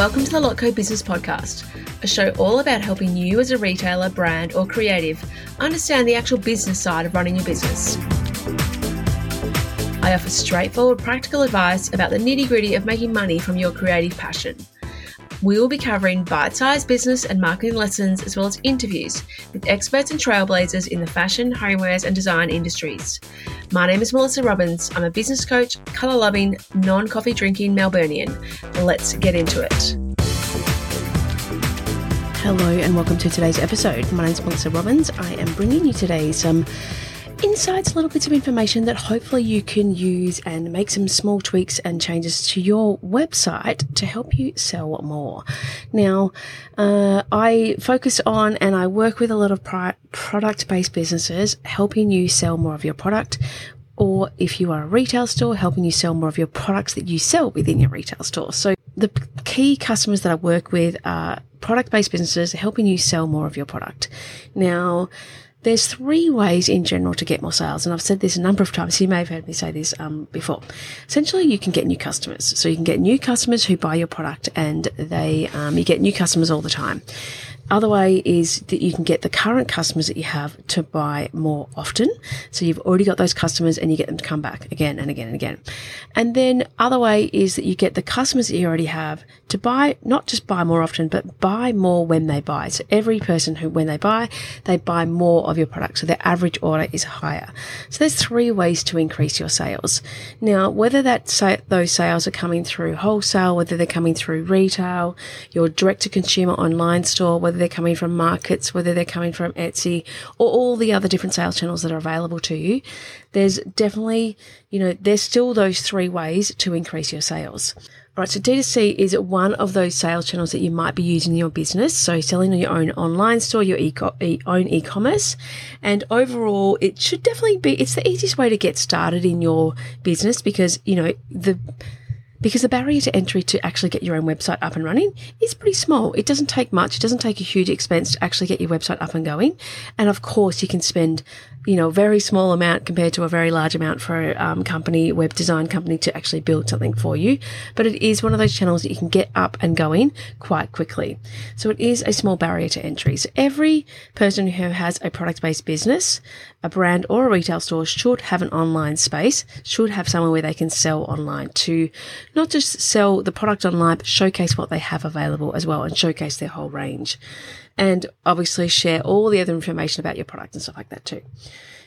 Welcome to the Lotco Business Podcast, a show all about helping you as a retailer, brand, or creative understand the actual business side of running your business. I offer straightforward, practical advice about the nitty gritty of making money from your creative passion. We will be covering bite sized business and marketing lessons as well as interviews with experts and trailblazers in the fashion, homewares, and design industries. My name is Melissa Robbins. I'm a business coach, colour loving, non coffee drinking Melburnian. Let's get into it. Hello, and welcome to today's episode. My name is Melissa Robbins. I am bringing you today some insights, little bits of information that hopefully you can use and make some small tweaks and changes to your website to help you sell more. Now, uh, I focus on and I work with a lot of pri- product based businesses helping you sell more of your product. Or if you are a retail store, helping you sell more of your products that you sell within your retail store. So the key customers that I work with are product based businesses helping you sell more of your product. Now, there's three ways in general to get more sales, and I've said this a number of times. You may have heard me say this um, before. Essentially, you can get new customers. So you can get new customers who buy your product, and they um, you get new customers all the time. Other way is that you can get the current customers that you have to buy more often. So you've already got those customers and you get them to come back again and again and again. And then other way is that you get the customers that you already have to buy, not just buy more often, but buy more when they buy. So every person who, when they buy, they buy more of your product. So their average order is higher. So there's three ways to increase your sales. Now, whether that those sales are coming through wholesale, whether they're coming through retail, your direct to consumer online store, whether they're coming from markets, whether they're coming from Etsy or all the other different sales channels that are available to you, there's definitely, you know, there's still those three ways to increase your sales. All right, so D2C is one of those sales channels that you might be using in your business. So selling on your own online store, your e- own e-commerce, and overall, it should definitely be. It's the easiest way to get started in your business because you know the because the barrier to entry to actually get your own website up and running is pretty small. It doesn't take much. It doesn't take a huge expense to actually get your website up and going. And of course, you can spend you know, a very small amount compared to a very large amount for a um, company, web design company to actually build something for you. But it is one of those channels that you can get up and going quite quickly. So it is a small barrier to entry. So every person who has a product based business, a brand or a retail store should have an online space, should have somewhere where they can sell online to not just sell the product online, but showcase what they have available as well and showcase their whole range and obviously share all the other information about your product and stuff like that too.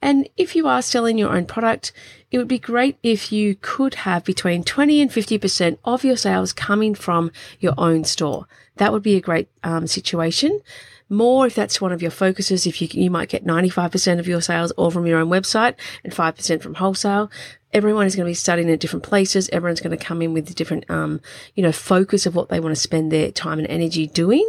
And if you are selling your own product, it would be great if you could have between 20 and 50% of your sales coming from your own store. That would be a great um, situation. More if that's one of your focuses, if you, you might get 95% of your sales all from your own website and 5% from wholesale everyone is going to be studying at different places. Everyone's going to come in with a different, um, you know, focus of what they want to spend their time and energy doing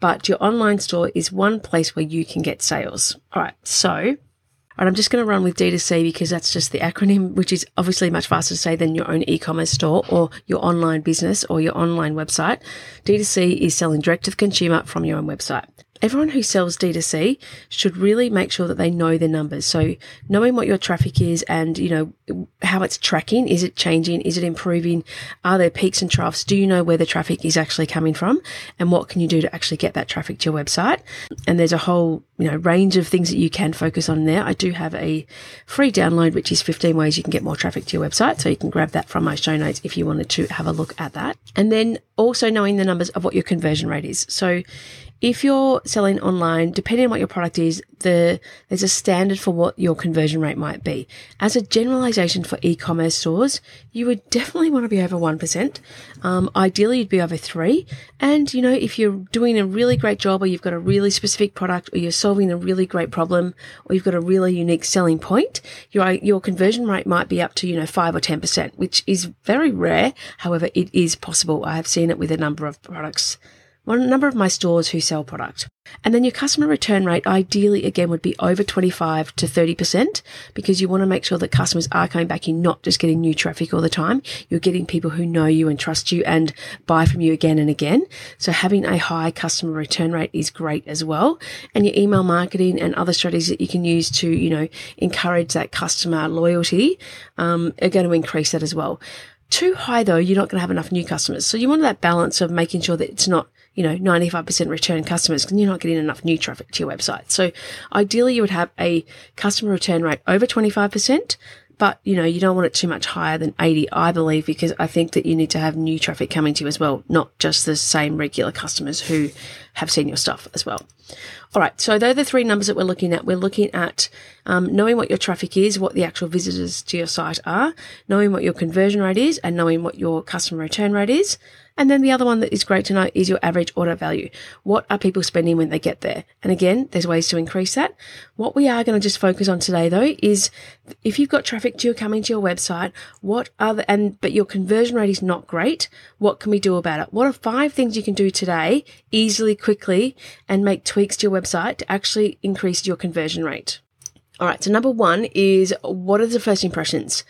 but your online store is one place where you can get sales. All right. So, and I'm just going to run with D2C because that's just the acronym, which is obviously much faster to say than your own e-commerce store or your online business or your online website. D2C is selling direct to the consumer from your own website everyone who sells D2C should really make sure that they know their numbers. So knowing what your traffic is and, you know, how it's tracking. Is it changing? Is it improving? Are there peaks and troughs? Do you know where the traffic is actually coming from? And what can you do to actually get that traffic to your website? And there's a whole, you know, range of things that you can focus on there. I do have a free download, which is 15 ways you can get more traffic to your website. So you can grab that from my show notes if you wanted to have a look at that. And then also knowing the numbers of what your conversion rate is. So if you're selling online, depending on what your product is, the, there's a standard for what your conversion rate might be. As a generalization for e-commerce stores, you would definitely want to be over 1%. Um, ideally, you'd be over three. And, you know, if you're doing a really great job or you've got a really specific product or you're solving a really great problem or you've got a really unique selling point, your, your conversion rate might be up to, you know, five or 10%, which is very rare. However, it is possible. I have seen it with a number of products one number of my stores who sell product. And then your customer return rate ideally again would be over 25 to 30% because you want to make sure that customers are coming back. You're not just getting new traffic all the time. You're getting people who know you and trust you and buy from you again and again. So having a high customer return rate is great as well. And your email marketing and other strategies that you can use to, you know, encourage that customer loyalty um, are going to increase that as well. Too high though, you're not going to have enough new customers. So you want that balance of making sure that it's not you know, 95% return customers because you're not getting enough new traffic to your website. So ideally you would have a customer return rate over 25%, but you know, you don't want it too much higher than 80, I believe, because I think that you need to have new traffic coming to you as well, not just the same regular customers who have seen your stuff as well. All right, so they're the three numbers that we're looking at. We're looking at um, knowing what your traffic is, what the actual visitors to your site are, knowing what your conversion rate is, and knowing what your customer return rate is. And then the other one that is great to know is your average order value. What are people spending when they get there? And again, there's ways to increase that. What we are going to just focus on today though is if you've got traffic to your coming to your website, what are the, and, but your conversion rate is not great, what can we do about it? What are five things you can do today easily, quickly, and make tweaks to your website to actually increase your conversion rate? All right. So number one is what are the first impressions?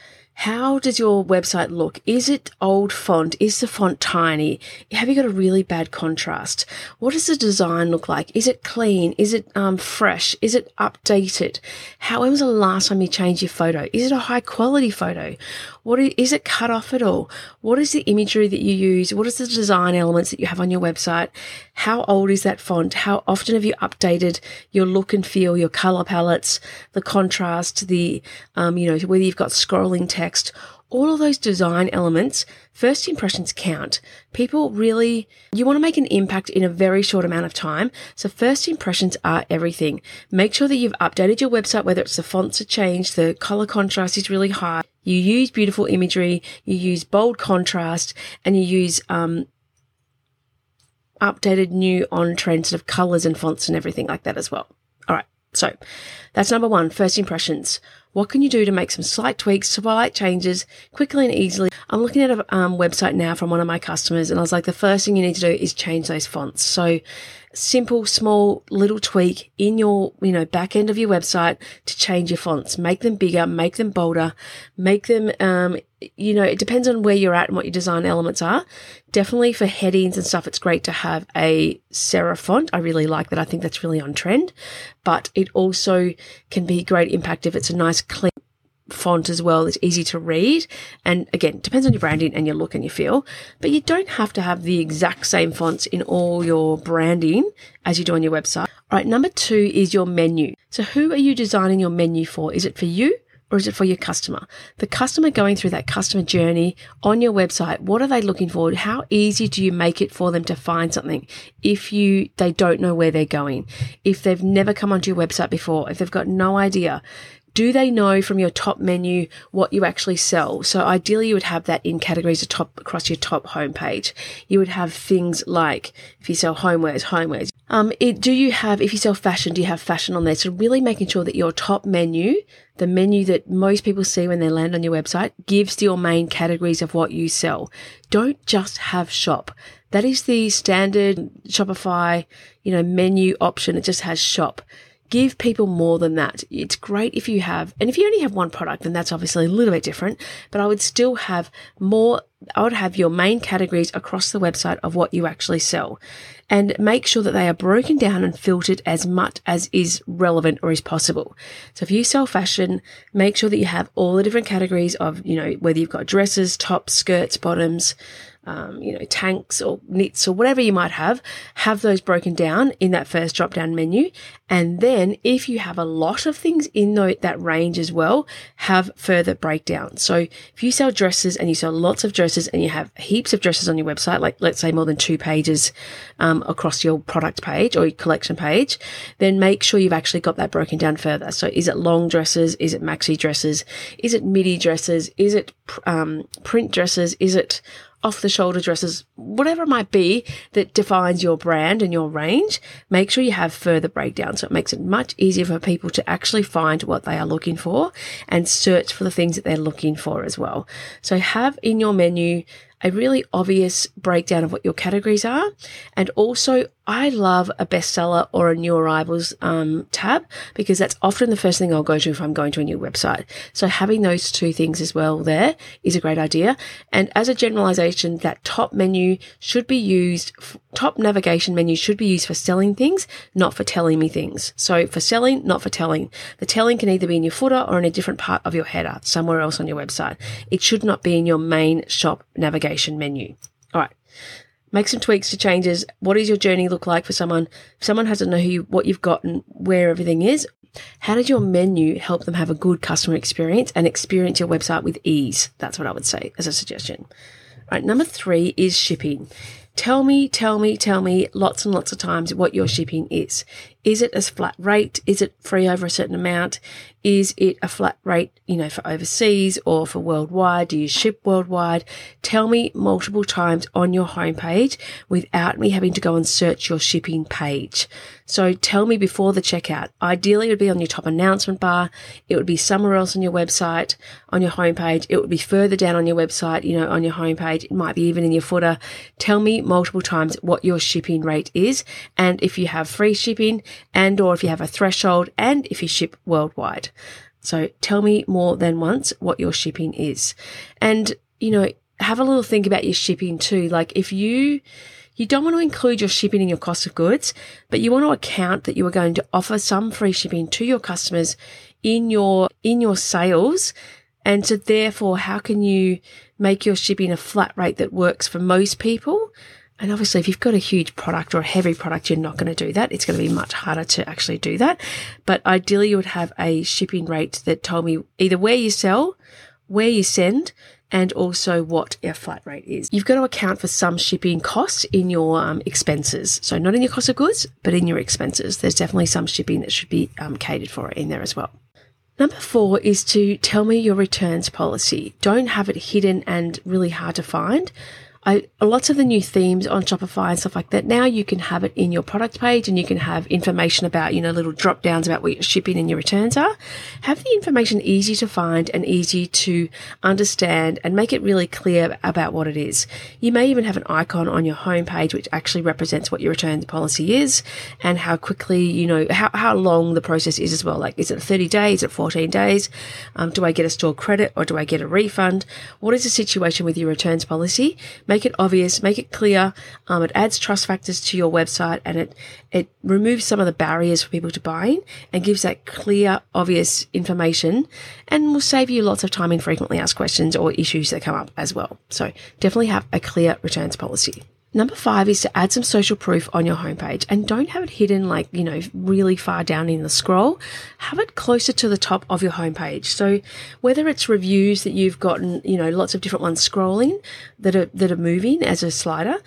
How does your website look? Is it old font? Is the font tiny? Have you got a really bad contrast? What does the design look like? Is it clean? Is it um, fresh? Is it updated? How when was the last time you changed your photo? Is it a high quality photo? What is, is it cut off at all? What is the imagery that you use? What is the design elements that you have on your website? How old is that font? How often have you updated your look and feel, your color palettes, the contrast, the, um, you know, whether you've got scrolling text, all of those design elements, first impressions count. People really, you want to make an impact in a very short amount of time. So first impressions are everything. Make sure that you've updated your website, whether it's the fonts are changed, the color contrast is really high. You use beautiful imagery, you use bold contrast, and you use, um, updated new on trend sort of colors and fonts and everything like that as well. All right. So that's number one, first impressions. What can you do to make some slight tweaks, slight changes quickly and easily? I'm looking at a um, website now from one of my customers and I was like, the first thing you need to do is change those fonts. So simple, small, little tweak in your, you know, back end of your website to change your fonts. Make them bigger, make them bolder, make them, um, you know, it depends on where you're at and what your design elements are. Definitely for headings and stuff, it's great to have a serif font. I really like that. I think that's really on trend, but it also can be great impact if it's a nice clean font as well. It's easy to read. And again, depends on your branding and your look and your feel, but you don't have to have the exact same fonts in all your branding as you do on your website. All right. Number two is your menu. So who are you designing your menu for? Is it for you? Or is it for your customer? The customer going through that customer journey on your website, what are they looking for? How easy do you make it for them to find something if you they don't know where they're going? If they've never come onto your website before, if they've got no idea, do they know from your top menu what you actually sell? So ideally you would have that in categories top across your top homepage. You would have things like if you sell homewares, homewares. Um, it, do you have, if you sell fashion, do you have fashion on there? So really making sure that your top menu, the menu that most people see when they land on your website gives your main categories of what you sell. Don't just have shop. That is the standard Shopify, you know, menu option. It just has shop give people more than that. It's great if you have, and if you only have one product, then that's obviously a little bit different, but I would still have more, I would have your main categories across the website of what you actually sell and make sure that they are broken down and filtered as much as is relevant or is possible. So if you sell fashion, make sure that you have all the different categories of, you know, whether you've got dresses, tops, skirts, bottoms, um, you know, tanks or knits or whatever you might have, have those broken down in that first drop down menu. And then if you have a lot of things in that range as well, have further breakdowns. So if you sell dresses and you sell lots of dresses and you have heaps of dresses on your website, like let's say more than two pages um, across your product page or your collection page, then make sure you've actually got that broken down further. So is it long dresses? Is it maxi dresses? Is it midi dresses? Is it um, print dresses? Is it off the shoulder dresses, whatever it might be that defines your brand and your range, make sure you have further breakdown. So it makes it much easier for people to actually find what they are looking for and search for the things that they're looking for as well. So have in your menu a really obvious breakdown of what your categories are. And also, I love a bestseller or a new arrivals um, tab because that's often the first thing I'll go to if I'm going to a new website. So having those two things as well there is a great idea. And as a generalization, that top menu should be used, top navigation menu should be used for selling things, not for telling me things. So for selling, not for telling. The telling can either be in your footer or in a different part of your header, somewhere else on your website. It should not be in your main shop navigation menu. All right. Make some tweaks to changes. What does your journey look like for someone? If someone has to know who you, what you've got and where everything is, how did your menu help them have a good customer experience and experience your website with ease? That's what I would say as a suggestion. All right. Number three is shipping. Tell me, tell me, tell me lots and lots of times what your shipping is. Is it a flat rate? Is it free over a certain amount? Is it a flat rate, you know, for overseas or for worldwide? Do you ship worldwide? Tell me multiple times on your homepage without me having to go and search your shipping page. So tell me before the checkout. Ideally, it would be on your top announcement bar. It would be somewhere else on your website, on your homepage. It would be further down on your website, you know, on your homepage. It might be even in your footer. Tell me multiple times what your shipping rate is. And if you have free shipping, and or if you have a threshold and if you ship worldwide. So tell me more than once what your shipping is. And, you know, have a little think about your shipping too. Like if you, you don't want to include your shipping in your cost of goods, but you want to account that you are going to offer some free shipping to your customers in your, in your sales. And so therefore, how can you make your shipping a flat rate that works for most people? And obviously, if you've got a huge product or a heavy product, you're not going to do that. It's going to be much harder to actually do that. But ideally, you would have a shipping rate that told me either where you sell, where you send, and also what your flat rate is. You've got to account for some shipping costs in your um, expenses. So not in your cost of goods, but in your expenses. There's definitely some shipping that should be um, catered for in there as well. Number four is to tell me your returns policy. Don't have it hidden and really hard to find. I, lots of the new themes on Shopify and stuff like that. Now you can have it in your product page and you can have information about, you know, little drop downs about what your shipping and your returns are. Have the information easy to find and easy to understand and make it really clear about what it is. You may even have an icon on your homepage which actually represents what your returns policy is and how quickly, you know, how, how long the process is as well. Like, is it 30 days? Is it 14 days? Um, do I get a store credit or do I get a refund? What is the situation with your returns policy? Make it obvious, make it clear. Um, it adds trust factors to your website and it, it removes some of the barriers for people to buying and gives that clear, obvious information and will save you lots of time in frequently asked questions or issues that come up as well. So definitely have a clear returns policy. Number five is to add some social proof on your homepage and don't have it hidden like, you know, really far down in the scroll. Have it closer to the top of your homepage. So whether it's reviews that you've gotten, you know, lots of different ones scrolling that are, that are moving as a slider,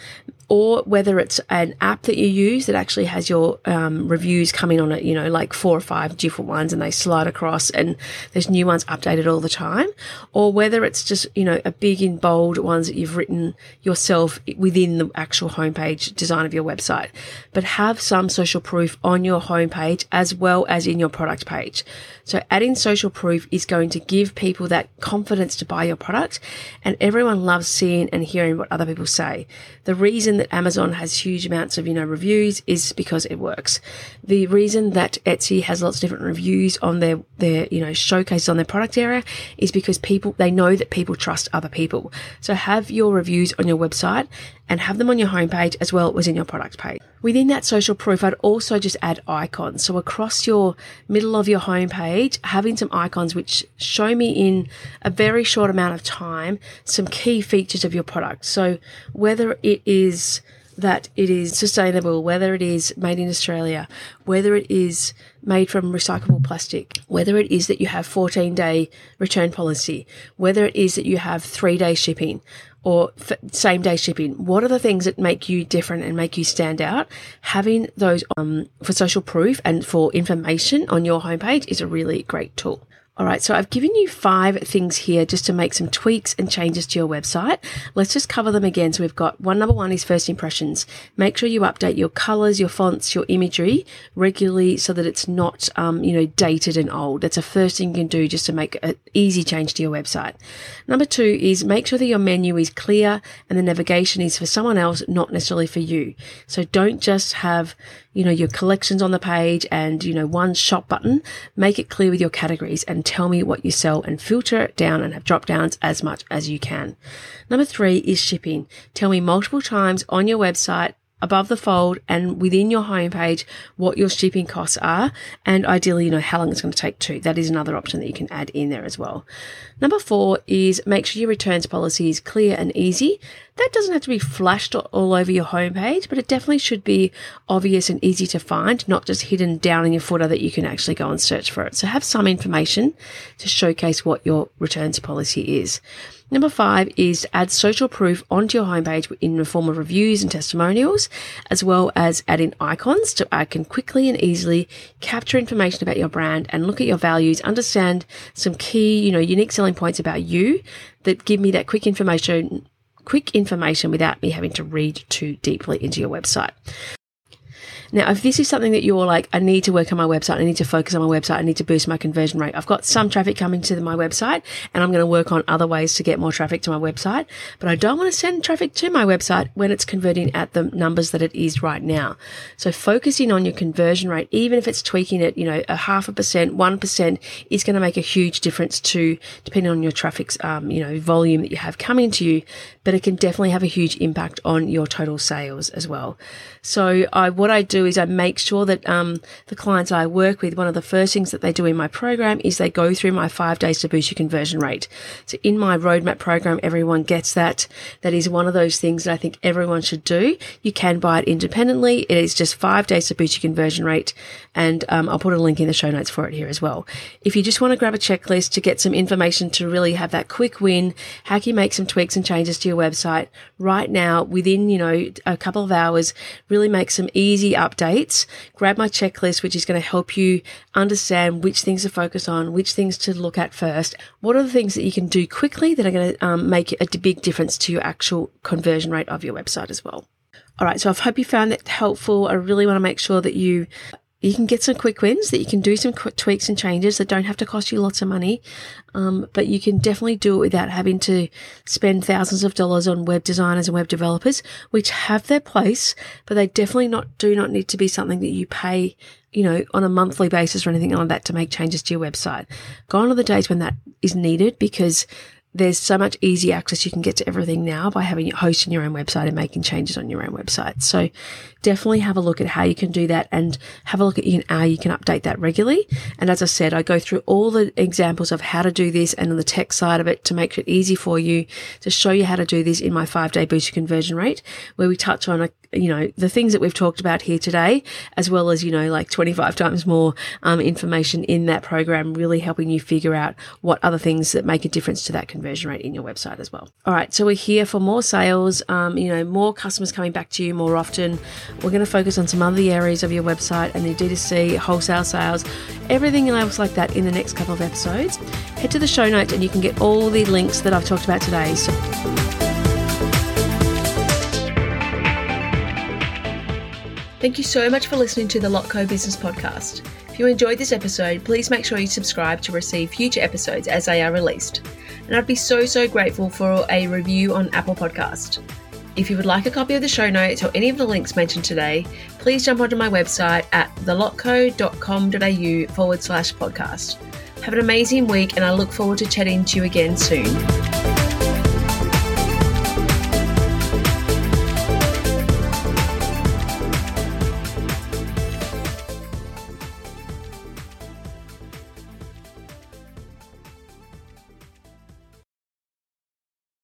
or whether it's an app that you use that actually has your um, reviews coming on it, you know, like four or five different ones and they slide across and there's new ones updated all the time, or whether it's just, you know, a big in bold ones that you've written yourself within the actual homepage design of your website. But have some social proof on your homepage as well as in your product page. So adding social proof is going to give people that confidence to buy your product and everyone loves seeing and hearing what other people say. The reason that Amazon has huge amounts of, you know, reviews is because it works. The reason that Etsy has lots of different reviews on their, their, you know, showcases on their product area is because people, they know that people trust other people. So have your reviews on your website and have them on your homepage as well as in your product page. Within that social proof, I'd also just add icons. So across your middle of your homepage, having some icons which show me in a very short amount of time some key features of your product. So whether it is that it is sustainable, whether it is made in Australia, whether it is made from recyclable plastic, whether it is that you have 14 day return policy, whether it is that you have three day shipping, or same day shipping. What are the things that make you different and make you stand out? Having those um, for social proof and for information on your homepage is a really great tool. All right, so I've given you five things here just to make some tweaks and changes to your website. Let's just cover them again. So we've got one number one is first impressions. Make sure you update your colors, your fonts, your imagery regularly so that it's not, um, you know, dated and old. That's a first thing you can do just to make an easy change to your website. Number two is make sure that your menu is clear and the navigation is for someone else, not necessarily for you. So don't just have you know, your collections on the page and, you know, one shop button, make it clear with your categories and tell me what you sell and filter it down and have drop downs as much as you can. Number three is shipping. Tell me multiple times on your website above the fold and within your homepage what your shipping costs are. And ideally you know how long it's going to take too. That is another option that you can add in there as well. Number four is make sure your returns policy is clear and easy that doesn't have to be flashed all over your homepage but it definitely should be obvious and easy to find not just hidden down in your footer that you can actually go and search for it. So have some information to showcase what your returns policy is. Number five is add social proof onto your homepage in the form of reviews and testimonials, as well as add in icons so I can quickly and easily capture information about your brand and look at your values, understand some key, you know, unique selling points about you that give me that quick information quick information without me having to read too deeply into your website. Now, if this is something that you're like, I need to work on my website, I need to focus on my website, I need to boost my conversion rate. I've got some traffic coming to my website and I'm going to work on other ways to get more traffic to my website, but I don't want to send traffic to my website when it's converting at the numbers that it is right now. So focusing on your conversion rate, even if it's tweaking it, you know, a half a percent, 1% is going to make a huge difference to, depending on your traffic's, um, you know, volume that you have coming to you, but it can definitely have a huge impact on your total sales as well. So I, what I do is I make sure that um, the clients I work with, one of the first things that they do in my program is they go through my five days to boost your conversion rate. So in my roadmap program, everyone gets that. That is one of those things that I think everyone should do. You can buy it independently. It is just five days to boost your conversion rate. And um, I'll put a link in the show notes for it here as well. If you just want to grab a checklist to get some information to really have that quick win, how can you make some tweaks and changes to your website right now within, you know, a couple of hours, really make some easy updates grab my checklist, which is going to help you understand which things to focus on, which things to look at first. What are the things that you can do quickly that are going to um, make a big difference to your actual conversion rate of your website as well? All right, so I hope you found that helpful. I really want to make sure that you you can get some quick wins, that you can do some quick tweaks and changes that don't have to cost you lots of money. Um, but you can definitely do it without having to spend thousands of dollars on web designers and web developers, which have their place, but they definitely not do not need to be something that you pay you know, on a monthly basis or anything like that to make changes to your website. Gone are the days when that is needed because there's so much easy access you can get to everything now by having hosting your own website and making changes on your own website. So definitely have a look at how you can do that and have a look at how you can update that regularly. And as I said, I go through all the examples of how to do this and the tech side of it to make it easy for you to show you how to do this in my five day boost conversion rate, where we touch on a you know, the things that we've talked about here today, as well as, you know, like 25 times more um, information in that program, really helping you figure out what other things that make a difference to that conversion rate in your website as well. All right. So we're here for more sales, um, you know, more customers coming back to you more often. We're going to focus on some other areas of your website and your D2C, wholesale sales, everything else like that in the next couple of episodes. Head to the show notes and you can get all the links that I've talked about today. So Thank you so much for listening to the Lotco Business Podcast. If you enjoyed this episode, please make sure you subscribe to receive future episodes as they are released. And I'd be so, so grateful for a review on Apple Podcast. If you would like a copy of the show notes or any of the links mentioned today, please jump onto my website at thelotco.com.au forward slash podcast. Have an amazing week, and I look forward to chatting to you again soon.